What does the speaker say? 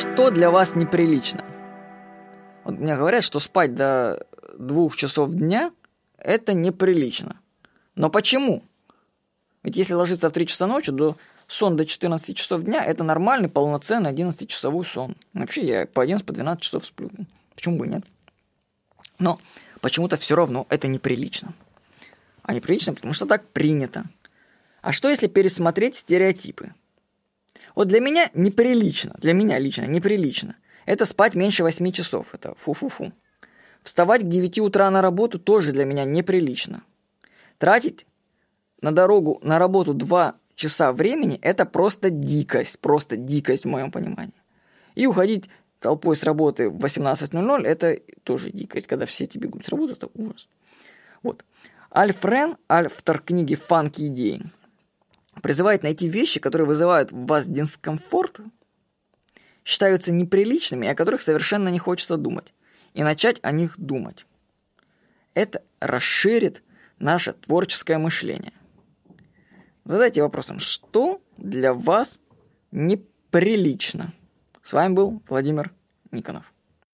Что для вас неприлично? Вот мне говорят, что спать до двух часов дня – это неприлично. Но почему? Ведь если ложиться в 3 часа ночи, то сон до 14 часов дня – это нормальный, полноценный 11-часовой сон. Вообще я по 11, по 12 часов сплю. Почему бы и нет? Но почему-то все равно это неприлично. А неприлично, потому что так принято. А что если пересмотреть стереотипы? Вот для меня неприлично, для меня лично неприлично. Это спать меньше 8 часов. Это фу-фу-фу. Вставать к 9 утра на работу тоже для меня неприлично. Тратить на дорогу на работу 2 часа времени – это просто дикость. Просто дикость в моем понимании. И уходить толпой с работы в 18.00 – это тоже дикость. Когда все эти бегут с работы, это ужас. Вот. Альф Рен, автор книги «Фанки идеи», призывает найти вещи, которые вызывают в вас дискомфорт, считаются неприличными, о которых совершенно не хочется думать, и начать о них думать. Это расширит наше творческое мышление. Задайте вопросом, что для вас неприлично? С вами был Владимир Никонов.